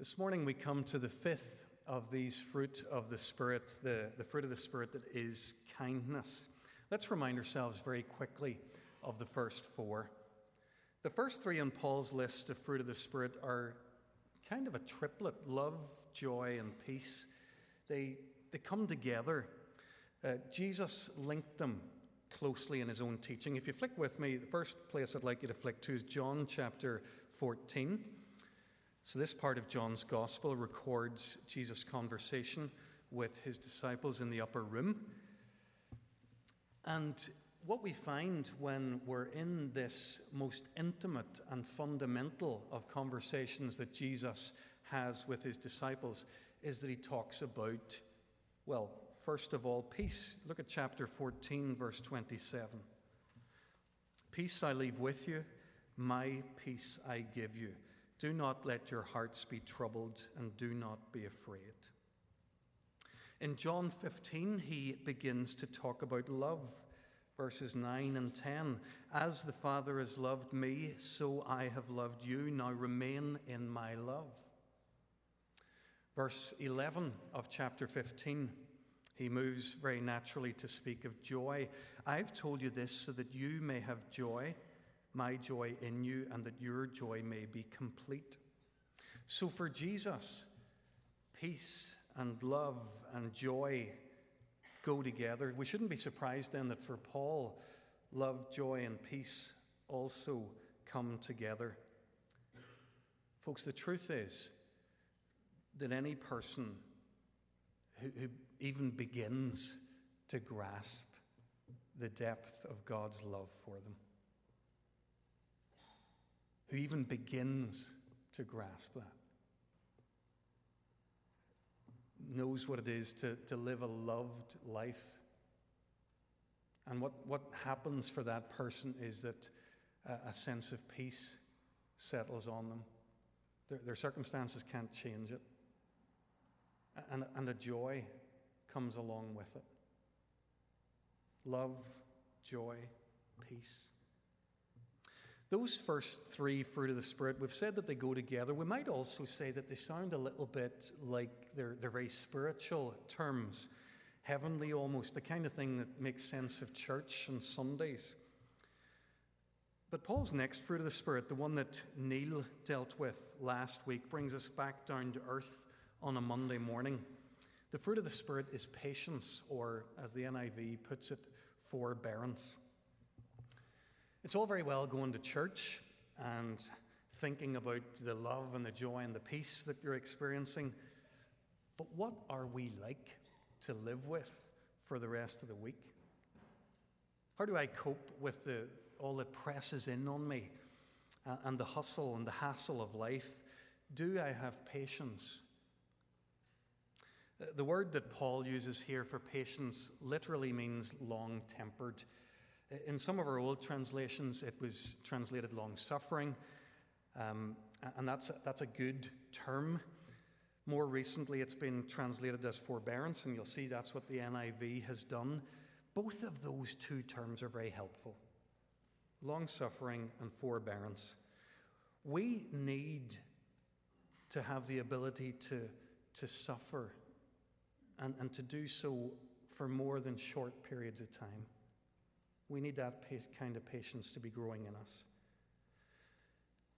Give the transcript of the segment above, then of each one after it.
This morning we come to the fifth of these fruit of the Spirit, the, the fruit of the Spirit that is kindness. Let's remind ourselves very quickly of the first four. The first three on Paul's list of fruit of the Spirit are kind of a triplet love, joy, and peace. They, they come together. Uh, Jesus linked them closely in his own teaching. If you flick with me, the first place I'd like you to flick to is John chapter 14. So, this part of John's gospel records Jesus' conversation with his disciples in the upper room. And what we find when we're in this most intimate and fundamental of conversations that Jesus has with his disciples is that he talks about, well, first of all, peace. Look at chapter 14, verse 27. Peace I leave with you, my peace I give you. Do not let your hearts be troubled, and do not be afraid. In John 15, he begins to talk about love. Verses 9 and 10 As the Father has loved me, so I have loved you. Now remain in my love. Verse 11 of chapter 15 he moves very naturally to speak of joy. I've told you this so that you may have joy, my joy in you, and that your joy may be complete. So for Jesus, peace and love and joy go together. We shouldn't be surprised then that for Paul, love, joy, and peace also come together. Folks, the truth is that any person who, who even begins to grasp the depth of God's love for them, who even begins to grasp that, knows what it is to, to live a loved life. And what, what happens for that person is that a, a sense of peace settles on them. Their, their circumstances can't change it. And, and a joy comes along with it love, joy, peace. Those first three fruit of the Spirit, we've said that they go together. We might also say that they sound a little bit like they're, they're very spiritual terms, heavenly almost, the kind of thing that makes sense of church and Sundays. But Paul's next fruit of the Spirit, the one that Neil dealt with last week, brings us back down to earth on a Monday morning. The fruit of the Spirit is patience, or as the NIV puts it, forbearance. It's all very well going to church and thinking about the love and the joy and the peace that you're experiencing, but what are we like to live with for the rest of the week? How do I cope with the, all that presses in on me uh, and the hustle and the hassle of life? Do I have patience? The word that Paul uses here for patience literally means long tempered. In some of our old translations, it was translated long suffering, um, and that's a, that's a good term. More recently, it's been translated as forbearance, and you'll see that's what the NIV has done. Both of those two terms are very helpful long suffering and forbearance. We need to have the ability to, to suffer and, and to do so for more than short periods of time. We need that kind of patience to be growing in us.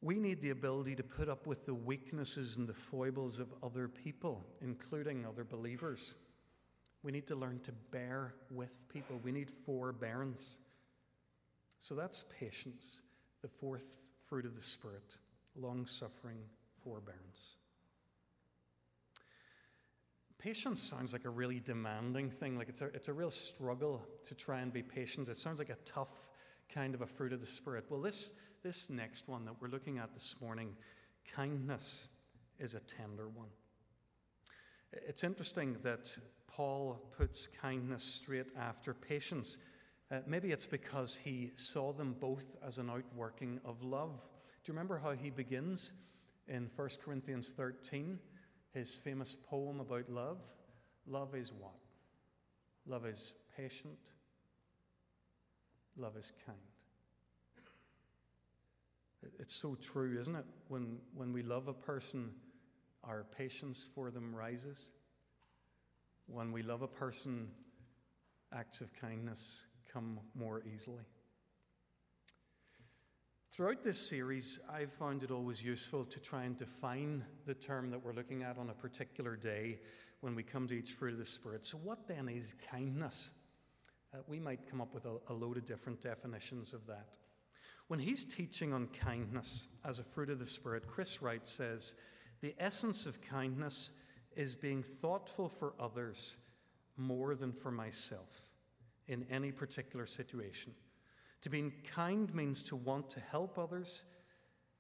We need the ability to put up with the weaknesses and the foibles of other people, including other believers. We need to learn to bear with people. We need forbearance. So that's patience, the fourth fruit of the Spirit long suffering, forbearance. Patience sounds like a really demanding thing. Like it's a, it's a real struggle to try and be patient. It sounds like a tough kind of a fruit of the Spirit. Well, this, this next one that we're looking at this morning, kindness, is a tender one. It's interesting that Paul puts kindness straight after patience. Uh, maybe it's because he saw them both as an outworking of love. Do you remember how he begins in 1 Corinthians 13? His famous poem about love. Love is what? Love is patient. Love is kind. It's so true, isn't it? When, when we love a person, our patience for them rises. When we love a person, acts of kindness come more easily. Throughout this series, I've found it always useful to try and define the term that we're looking at on a particular day when we come to each fruit of the Spirit. So, what then is kindness? Uh, we might come up with a, a load of different definitions of that. When he's teaching on kindness as a fruit of the Spirit, Chris Wright says the essence of kindness is being thoughtful for others more than for myself in any particular situation. To be kind means to want to help others,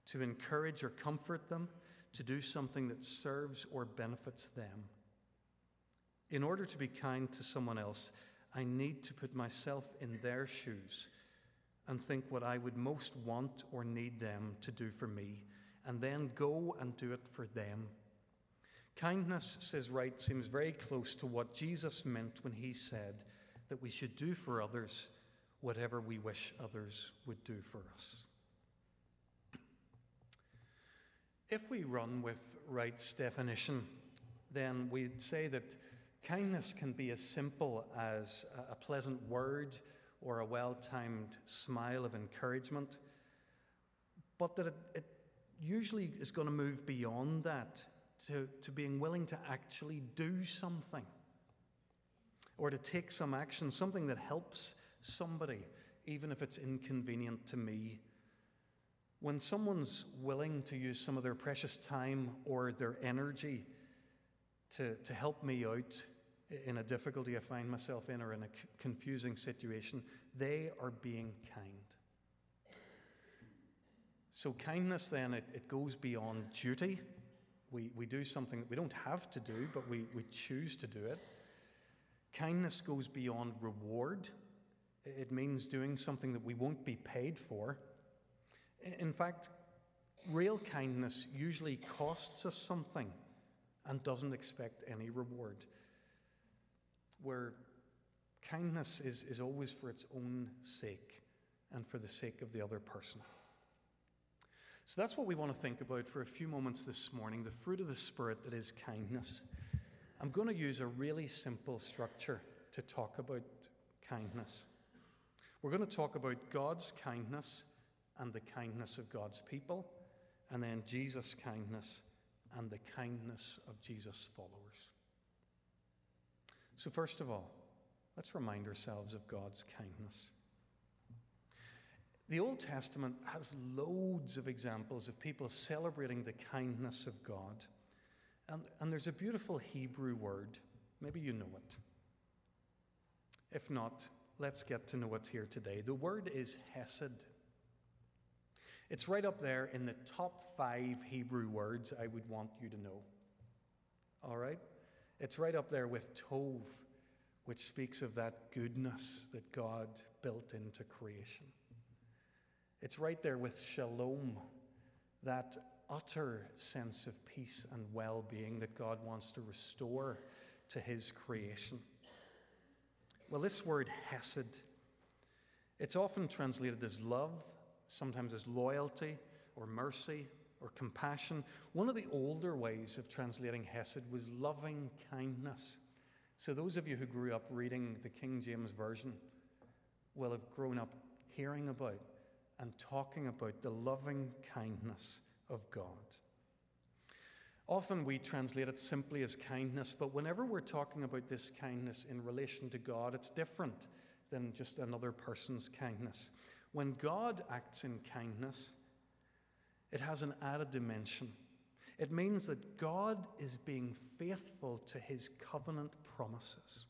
to encourage or comfort them, to do something that serves or benefits them. In order to be kind to someone else, I need to put myself in their shoes and think what I would most want or need them to do for me, and then go and do it for them. Kindness, says Wright, seems very close to what Jesus meant when he said that we should do for others whatever we wish others would do for us. If we run with Wright's definition, then we'd say that kindness can be as simple as a pleasant word or a well timed smile of encouragement, but that it, it usually is going to move beyond that to, to being willing to actually do something or to take some action, something that helps somebody, even if it's inconvenient to me. When someone's willing to use some of their precious time or their energy to, to help me out in a difficulty I find myself in or in a confusing situation, they are being kind. So, kindness then, it, it goes beyond duty. We, we do something that we don't have to do, but we, we choose to do it. Kindness goes beyond reward. It means doing something that we won't be paid for. In fact, real kindness usually costs us something and doesn't expect any reward. Where kindness is, is always for its own sake and for the sake of the other person. So that's what we want to think about for a few moments this morning the fruit of the Spirit that is kindness. I'm going to use a really simple structure to talk about kindness. We're going to talk about God's kindness and the kindness of God's people, and then Jesus' kindness and the kindness of Jesus' followers. So, first of all, let's remind ourselves of God's kindness. The Old Testament has loads of examples of people celebrating the kindness of God. And, and there's a beautiful Hebrew word. Maybe you know it. If not, let's get to know it here today. The word is hesed. It's right up there in the top five Hebrew words I would want you to know. All right? It's right up there with tov, which speaks of that goodness that God built into creation. It's right there with shalom, that utter sense of peace and well being that God wants to restore to his creation. Well, this word hesed, it's often translated as love, sometimes as loyalty or mercy or compassion. One of the older ways of translating hesed was loving kindness. So, those of you who grew up reading the King James Version will have grown up hearing about and talking about the loving kindness of God. Often we translate it simply as kindness, but whenever we're talking about this kindness in relation to God, it's different than just another person's kindness. When God acts in kindness, it has an added dimension. It means that God is being faithful to his covenant promises.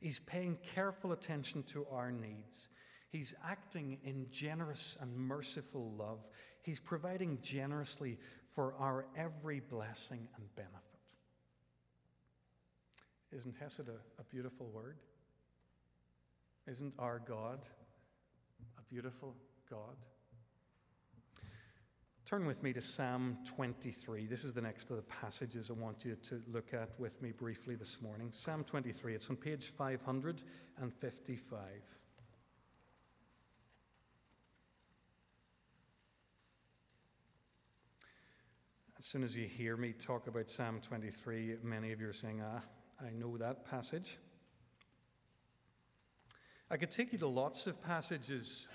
He's paying careful attention to our needs. He's acting in generous and merciful love. He's providing generously for our every blessing and benefit. Isn't Hesed a, a beautiful word? Isn't our God a beautiful God? Turn with me to Psalm 23. This is the next of the passages I want you to look at with me briefly this morning. Psalm 23, it's on page 555. As soon as you hear me talk about Psalm 23, many of you are saying, Ah, I know that passage. I could take you to lots of passages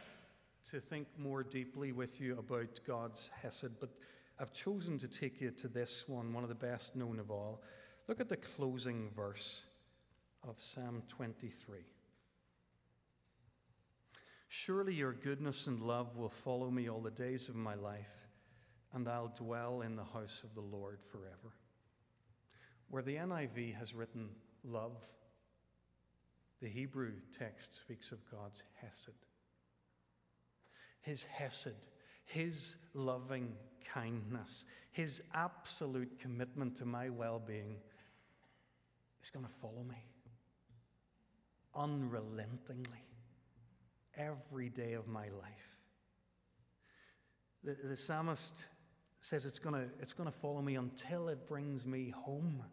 to think more deeply with you about God's Hesed, but I've chosen to take you to this one, one of the best known of all. Look at the closing verse of Psalm 23. Surely your goodness and love will follow me all the days of my life, and I'll dwell in the house of the Lord forever. Where the NIV has written love, the Hebrew text speaks of God's Hesed. His Hesed, His loving kindness, His absolute commitment to my well being is going to follow me unrelentingly every day of my life. The, the psalmist says it's going to it's to follow me until it brings me home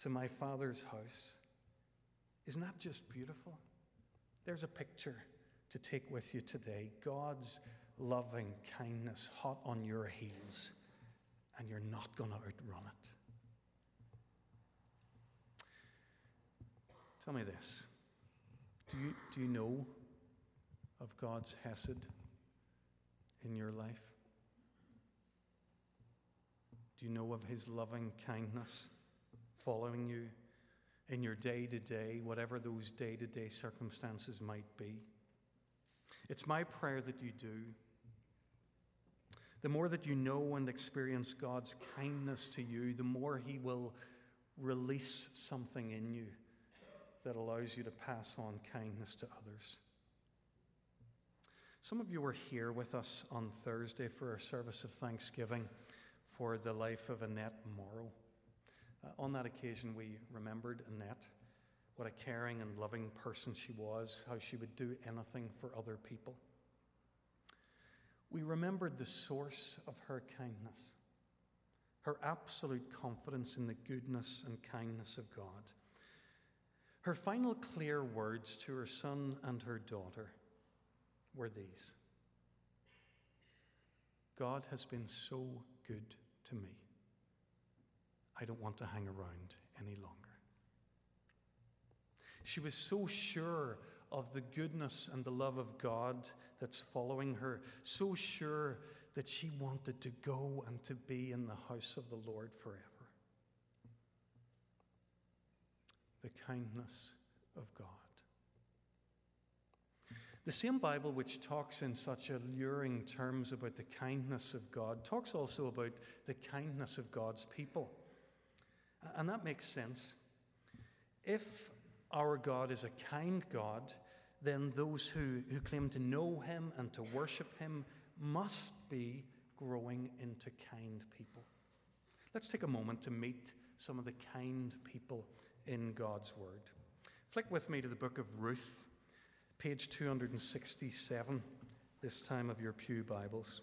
to my Father's house. Isn't that just beautiful? There's a picture to take with you today God's loving kindness hot on your heels, and you're not going to outrun it. Tell me this do you, do you know of God's Hesed in your life? Do you know of His loving kindness following you in your day to day, whatever those day to day circumstances might be? It's my prayer that you do. The more that you know and experience God's kindness to you, the more He will release something in you that allows you to pass on kindness to others. Some of you were here with us on Thursday for our service of thanksgiving for the life of Annette Morrow. Uh, on that occasion, we remembered Annette, what a caring and loving person she was, how she would do anything for other people. We remembered the source of her kindness, her absolute confidence in the goodness and kindness of God. Her final clear words to her son and her daughter were these God has been so good to me. I don't want to hang around any longer. She was so sure of the goodness and the love of God that's following her, so sure that she wanted to go and to be in the house of the Lord forever. the kindness of God. The same Bible, which talks in such alluring terms about the kindness of God, talks also about the kindness of God's people. And that makes sense. If our God is a kind God, then those who, who claim to know Him and to worship Him must be growing into kind people. Let's take a moment to meet some of the kind people in God's Word. Flick with me to the book of Ruth, page 267, this time of your Pew Bibles.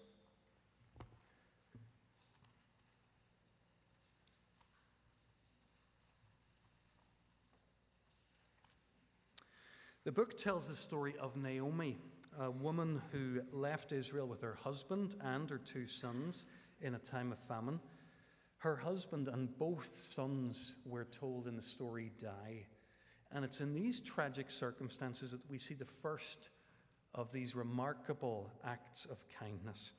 The book tells the story of Naomi, a woman who left Israel with her husband and her two sons in a time of famine. Her husband and both sons, we're told in the story, die. And it's in these tragic circumstances that we see the first of these remarkable acts of kindness.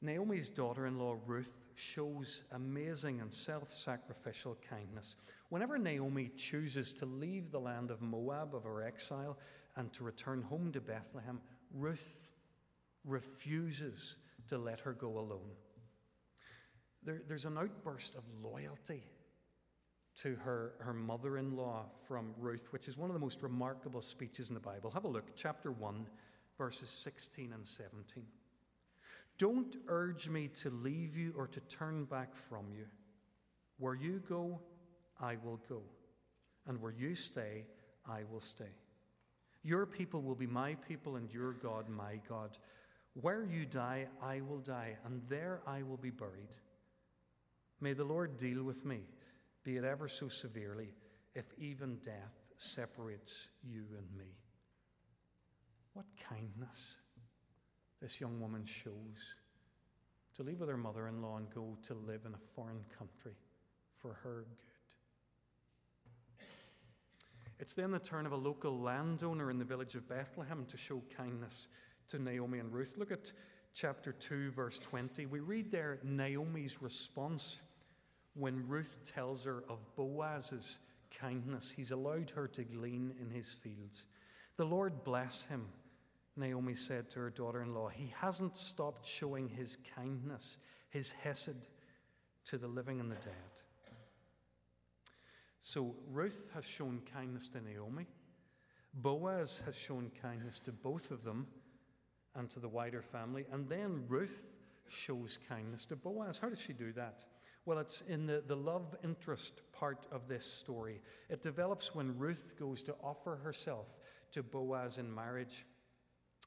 Naomi's daughter in law, Ruth, shows amazing and self sacrificial kindness. Whenever Naomi chooses to leave the land of Moab, of her exile, and to return home to Bethlehem, Ruth refuses to let her go alone there, there's an outburst of loyalty to her, her mother in law from Ruth, which is one of the most remarkable speeches in the Bible. Have a look, chapter 1, verses 16 and 17. Don't urge me to leave you or to turn back from you. Where you go, I will go, and where you stay, I will stay. Your people will be my people, and your God my God. Where you die, I will die, and there I will be buried. May the Lord deal with me, be it ever so severely, if even death separates you and me. What kindness this young woman shows to leave with her mother in law and go to live in a foreign country for her good. It's then the turn of a local landowner in the village of Bethlehem to show kindness to Naomi and Ruth. Look at chapter 2, verse 20. We read there Naomi's response when Ruth tells her of Boaz's kindness. He's allowed her to glean in his fields. The Lord bless him, Naomi said to her daughter in law. He hasn't stopped showing his kindness, his hesed to the living and the dead. So Ruth has shown kindness to Naomi. Boaz has shown kindness to both of them and to the wider family. And then Ruth shows kindness to Boaz. How does she do that? Well, it's in the, the love interest part of this story. It develops when Ruth goes to offer herself to Boaz in marriage.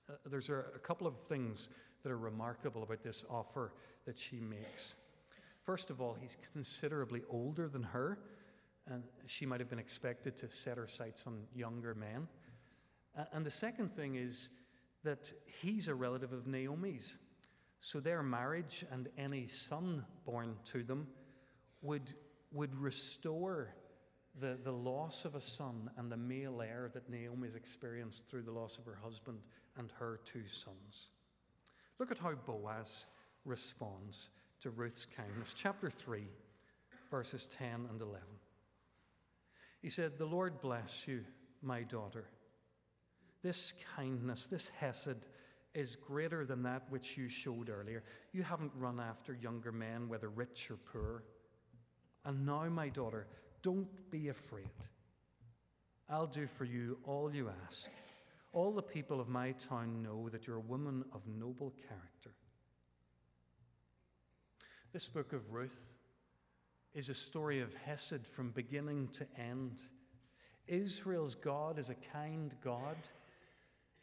Uh, there's a, a couple of things that are remarkable about this offer that she makes. First of all, he's considerably older than her, and she might have been expected to set her sights on younger men. And the second thing is that he's a relative of Naomi's. So their marriage and any son born to them would, would restore the, the loss of a son and the male heir that Naomi has experienced through the loss of her husband and her two sons. Look at how Boaz responds to Ruth's kindness. Chapter 3, verses 10 and 11. He said, The Lord bless you, my daughter. This kindness, this hesed, is greater than that which you showed earlier. You haven't run after younger men, whether rich or poor. And now, my daughter, don't be afraid. I'll do for you all you ask. All the people of my town know that you're a woman of noble character. This book of Ruth is a story of Hesed from beginning to end. Israel's God is a kind God.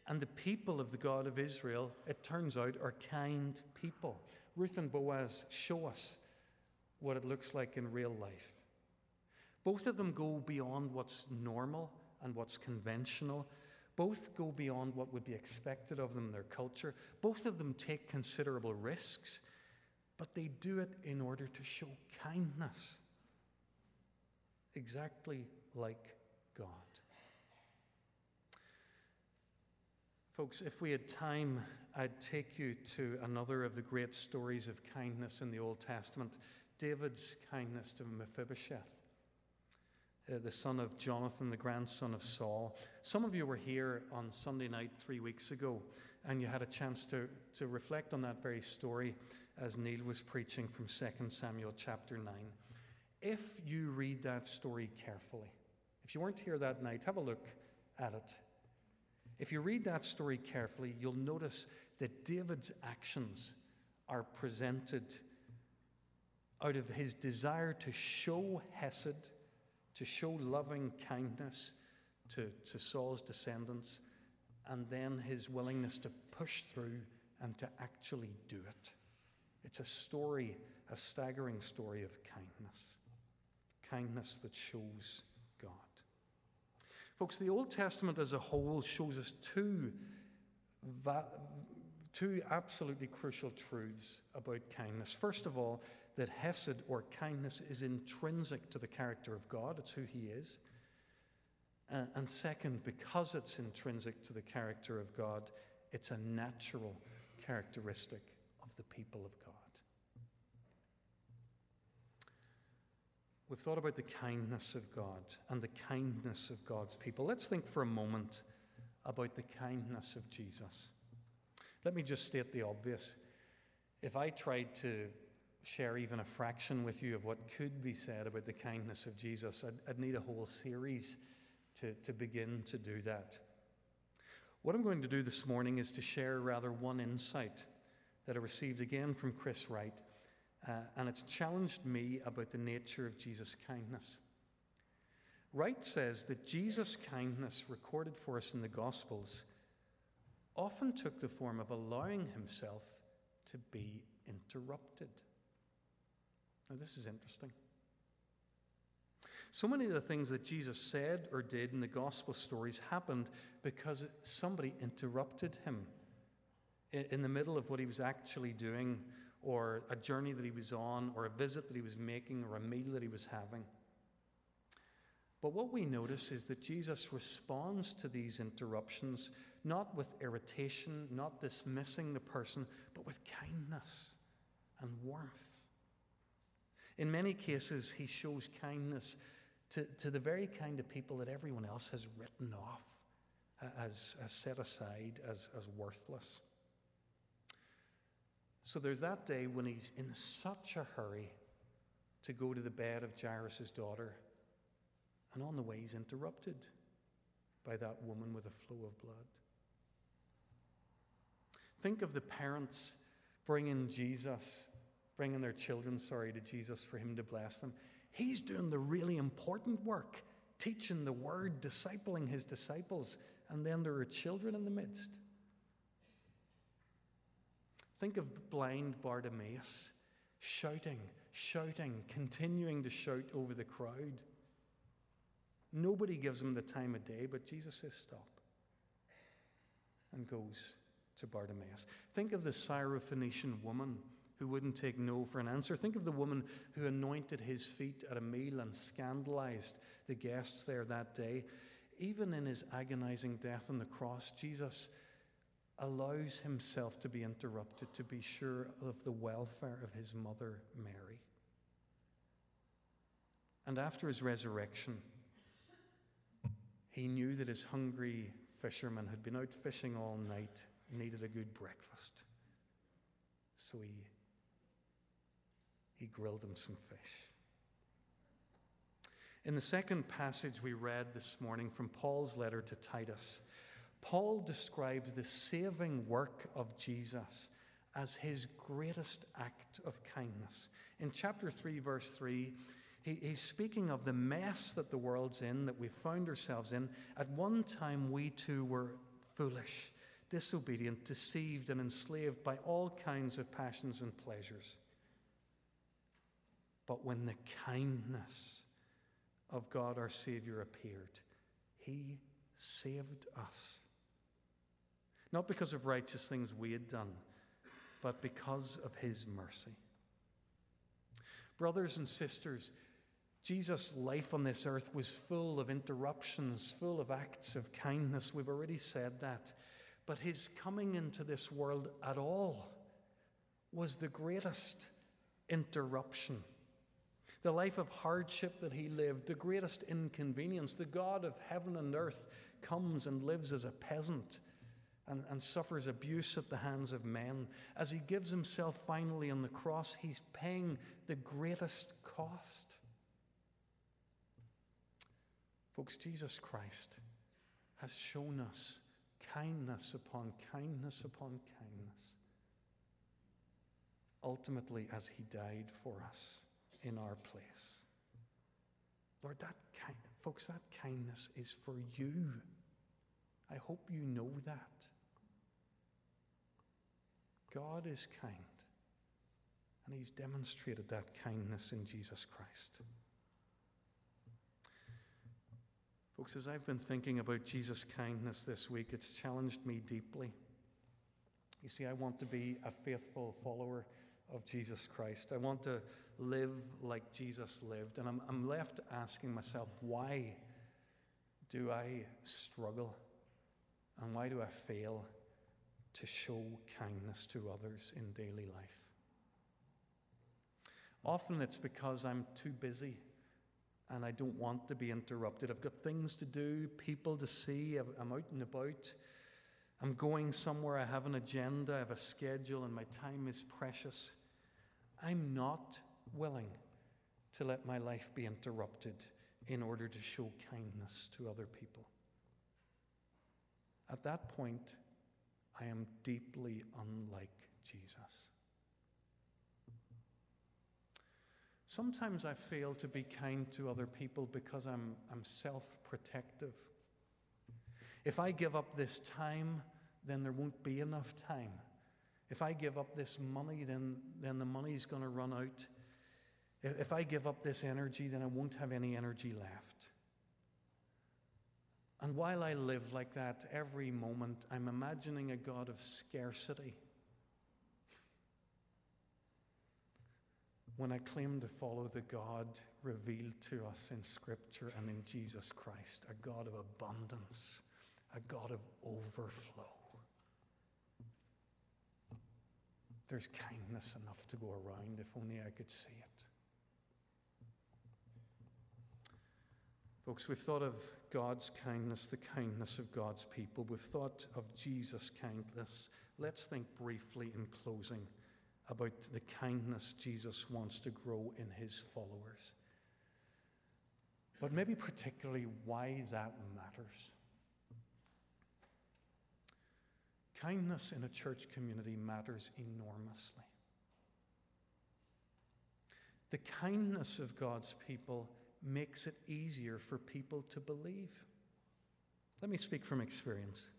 And the people of the God of Israel, it turns out, are kind people. Ruth and Boaz show us what it looks like in real life. Both of them go beyond what's normal and what's conventional. Both go beyond what would be expected of them in their culture. Both of them take considerable risks, but they do it in order to show kindness, exactly like God. Folks, if we had time, I'd take you to another of the great stories of kindness in the Old Testament David's kindness to Mephibosheth, uh, the son of Jonathan, the grandson of Saul. Some of you were here on Sunday night three weeks ago, and you had a chance to, to reflect on that very story as Neil was preaching from 2 Samuel chapter 9. If you read that story carefully, if you weren't here that night, have a look at it if you read that story carefully, you'll notice that David's actions are presented out of his desire to show Hesed, to show loving kindness to, to Saul's descendants, and then his willingness to push through and to actually do it. It's a story, a staggering story of kindness, kindness that shows. Folks, the Old Testament as a whole shows us two, two absolutely crucial truths about kindness. First of all, that Hesed or kindness is intrinsic to the character of God, it's who He is. Uh, and second, because it's intrinsic to the character of God, it's a natural characteristic of the people of God. We've thought about the kindness of God and the kindness of God's people. Let's think for a moment about the kindness of Jesus. Let me just state the obvious. If I tried to share even a fraction with you of what could be said about the kindness of Jesus, I'd, I'd need a whole series to, to begin to do that. What I'm going to do this morning is to share rather one insight that I received again from Chris Wright uh, and it's challenged me about the nature of Jesus' kindness. Wright says that Jesus' kindness, recorded for us in the Gospels, often took the form of allowing himself to be interrupted. Now, this is interesting. So many of the things that Jesus said or did in the gospel stories happened because somebody interrupted him in the middle of what he was actually doing or a journey that he was on, or a visit that he was making, or a meal that he was having. But what we notice is that Jesus responds to these interruptions not with irritation, not dismissing the person, but with kindness and warmth. In many cases, he shows kindness to, to the very kind of people that everyone else has written off as, set aside as, as worthless. So there's that day when he's in such a hurry to go to the bed of Jairus' daughter, and on the way he's interrupted by that woman with a flow of blood. Think of the parents bringing Jesus, bringing their children, sorry, to Jesus for him to bless them. He's doing the really important work, teaching the word, discipling his disciples, and then there are children in the midst. Think of blind Bartimaeus shouting, shouting, continuing to shout over the crowd. Nobody gives him the time of day, but Jesus says, Stop, and goes to Bartimaeus. Think of the Syrophoenician woman who wouldn't take no for an answer. Think of the woman who anointed his feet at a meal and scandalized the guests there that day. Even in his agonizing death on the cross, Jesus allows himself to be interrupted to be sure of the welfare of his mother, Mary. And after his resurrection, he knew that his hungry fishermen had been out fishing all night, needed a good breakfast. So he, he grilled them some fish. In the second passage we read this morning from Paul's letter to Titus, Paul describes the saving work of Jesus as his greatest act of kindness. In chapter 3, verse 3, he, he's speaking of the mess that the world's in, that we found ourselves in. At one time, we too were foolish, disobedient, deceived, and enslaved by all kinds of passions and pleasures. But when the kindness of God our Savior appeared, He saved us not because of righteous things we had done, but because of his mercy. Brothers and sisters, Jesus' life on this earth was full of interruptions, full of acts of kindness. We've already said that. But his coming into this world at all was the greatest interruption. The life of hardship that he lived, the greatest inconvenience. The God of heaven and earth comes and lives as a peasant and, and suffers abuse at the hands of men. As he gives himself finally on the cross, he's paying the greatest cost. Folks, Jesus Christ has shown us kindness upon kindness upon kindness. Ultimately, as he died for us in our place. Lord, that kind, folks, that kindness is for you. I hope you know that. God is kind, and He's demonstrated that kindness in Jesus Christ. Folks, as I've been thinking about Jesus' kindness this week, it's challenged me deeply. You see, I want to be a faithful follower of Jesus Christ. I want to live like Jesus lived. And I'm, I'm left asking myself, why do I struggle? And why do I fail to show kindness to others in daily life. Often it's because I'm too busy and I don't want to be interrupted. I've got things to do, people to see, I'm out and about. I'm going somewhere, I have an agenda, I have a schedule, and my time is precious. I'm not willing to let my life be interrupted in order to show kindness to other people. At that point, I am deeply unlike Jesus. Sometimes I fail to be kind to other people because I'm, I'm self protective. If I give up this time, then there won't be enough time. If I give up this money, then, then the money's going to run out. If I give up this energy, then I won't have any energy left. And while I live like that every moment, I'm imagining a God of scarcity. when I claim to follow the God revealed to us in Scripture and in Jesus Christ, a God of abundance, a God of overflow. There's kindness enough to go around if only I could see it. Folks, we've thought of God's kindness, the kindness of God's people. We've thought of Jesus' kindness. Let's think briefly in closing about the kindness Jesus wants to grow in his followers. But maybe particularly why that matters. Kindness in a church community matters enormously. The kindness of God's people makes it easier for people to believe. Let me speak from experience.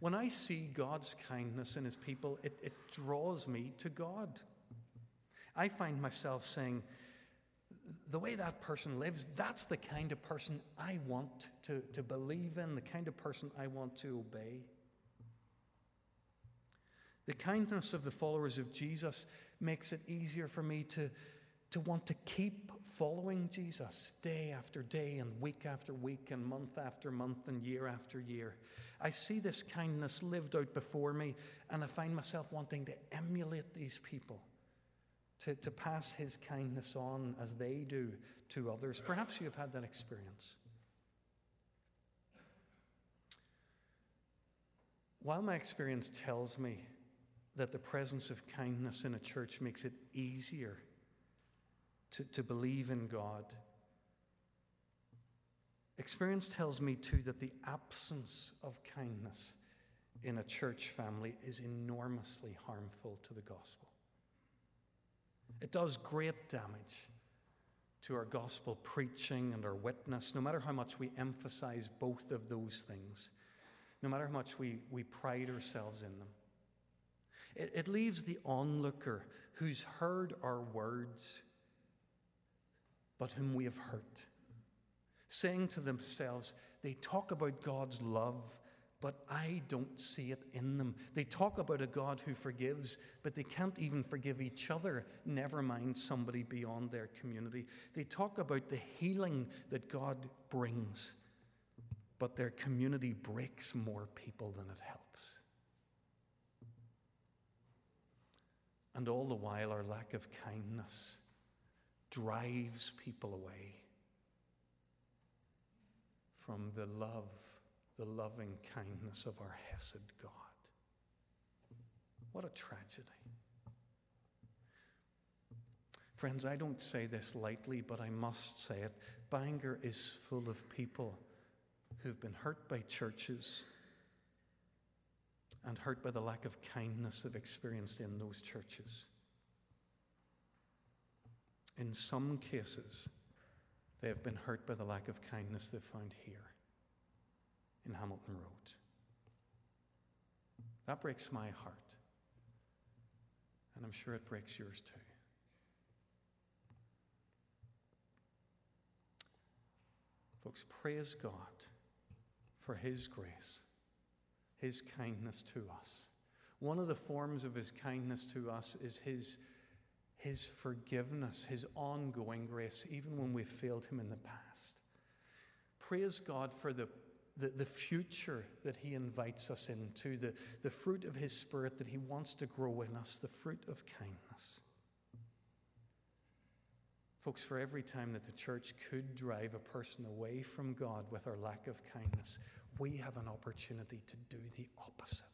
When I see God's kindness in his people, it, it draws me to God. I find myself saying, the way that person lives, that's the kind of person I want to, to believe in, the kind of person I want to obey. The kindness of the followers of Jesus makes it easier for me to, to want to keep following Jesus day after day and week after week and month after month and year after year. I see this kindness lived out before me, and I find myself wanting to emulate these people, to, to pass his kindness on as they do to others. Perhaps you have had that experience. While my experience tells me that the presence of kindness in a church makes it easier to, to believe in God. Experience tells me, too, that the absence of kindness in a church family is enormously harmful to the gospel. It does great damage to our gospel preaching and our witness, no matter how much we emphasize both of those things, no matter how much we, we pride ourselves in them. It, it leaves the onlooker who's heard our words but whom we have hurt, saying to themselves, they talk about God's love, but I don't see it in them. They talk about a God who forgives, but they can't even forgive each other, never mind somebody beyond their community. They talk about the healing that God brings, but their community breaks more people than it helps. And all the while, our lack of kindness drives people away from the love, the loving kindness of our Hesed God. What a tragedy. Friends, I don't say this lightly, but I must say it. Bangor is full of people who've been hurt by churches and hurt by the lack of kindness they've experienced in those churches. In some cases, they have been hurt by the lack of kindness they've found here in Hamilton Road. That breaks my heart. And I'm sure it breaks yours too. Folks, praise God for His grace, His kindness to us. One of the forms of His kindness to us is His his forgiveness, His ongoing grace, even when we've failed Him in the past. Praise God for the, the, the, future that He invites us into, the, the fruit of His Spirit that He wants to grow in us, the fruit of kindness. Folks, for every time that the church could drive a person away from God with our lack of kindness, we have an opportunity to do the opposite.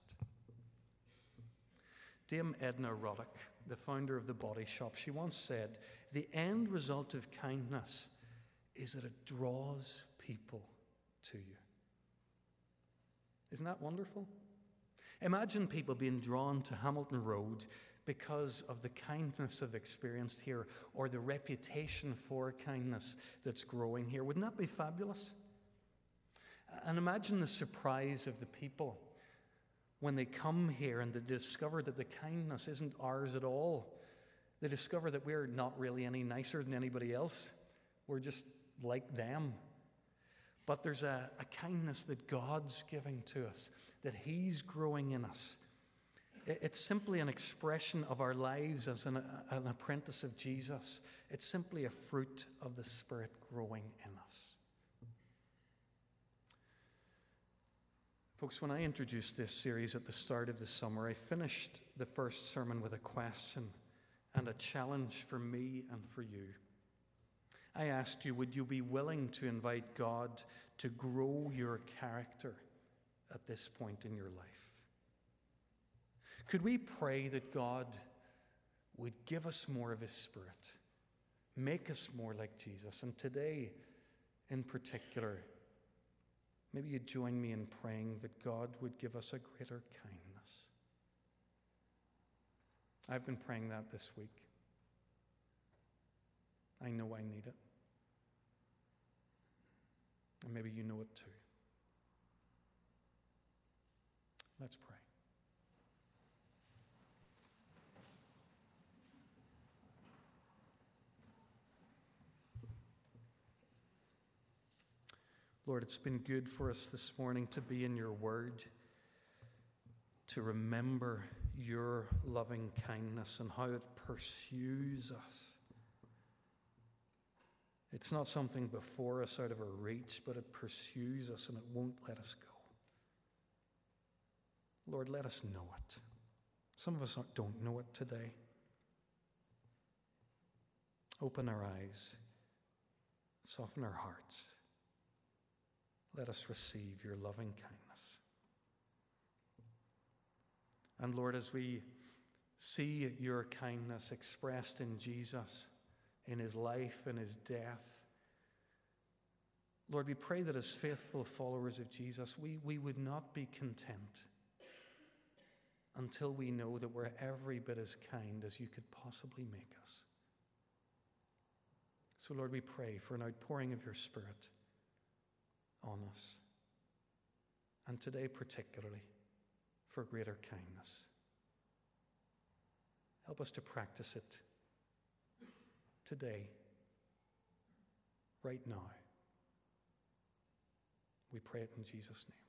Dame Anita Roddick, the founder of the Body Shop, she once said, The end result of kindness is that it draws people to you. Isn't that wonderful? Imagine people being drawn to Hamilton Road because of the kindness they've experienced here or the reputation for kindness that's growing here. Wouldn't that be fabulous? And imagine the surprise of the people when they come here and they discover that the kindness isn't ours at all. They discover that we're not really any nicer than anybody else. We're just like them. But there's a, a kindness that God's giving to us, that He's growing in us. It's simply an expression of our lives as an, an apprentice of Jesus. It's simply a fruit of the Spirit growing in us. Folks, when I introduced this series at the start of the summer, I finished the first sermon with a question and a challenge for me and for you. I asked you, would you be willing to invite God to grow your character at this point in your life? Could we pray that God would give us more of His Spirit, make us more like Jesus? And today, in particular, maybe you'd join me in praying that God would give us a greater kindness. I've been praying that this week. I know I need it. And maybe you know it too. Let's pray. Lord, it's been good for us this morning to be in your word, to remember your loving kindness and how it pursues us. It's not something before us out of our reach, but it pursues us and it won't let us go. Lord, let us know it. Some of us don't know it today. Open our eyes, soften our hearts. Let us receive your loving kindness. And Lord, as we see your kindness expressed in Jesus, in his life and his death, Lord, we pray that as faithful followers of Jesus, we, we would not be content until we know that we're every bit as kind as you could possibly make us. So, Lord, we pray for an outpouring of your Spirit on us. And today, particularly, for greater kindness. Help us to practice it today, right now. We pray it in Jesus' name.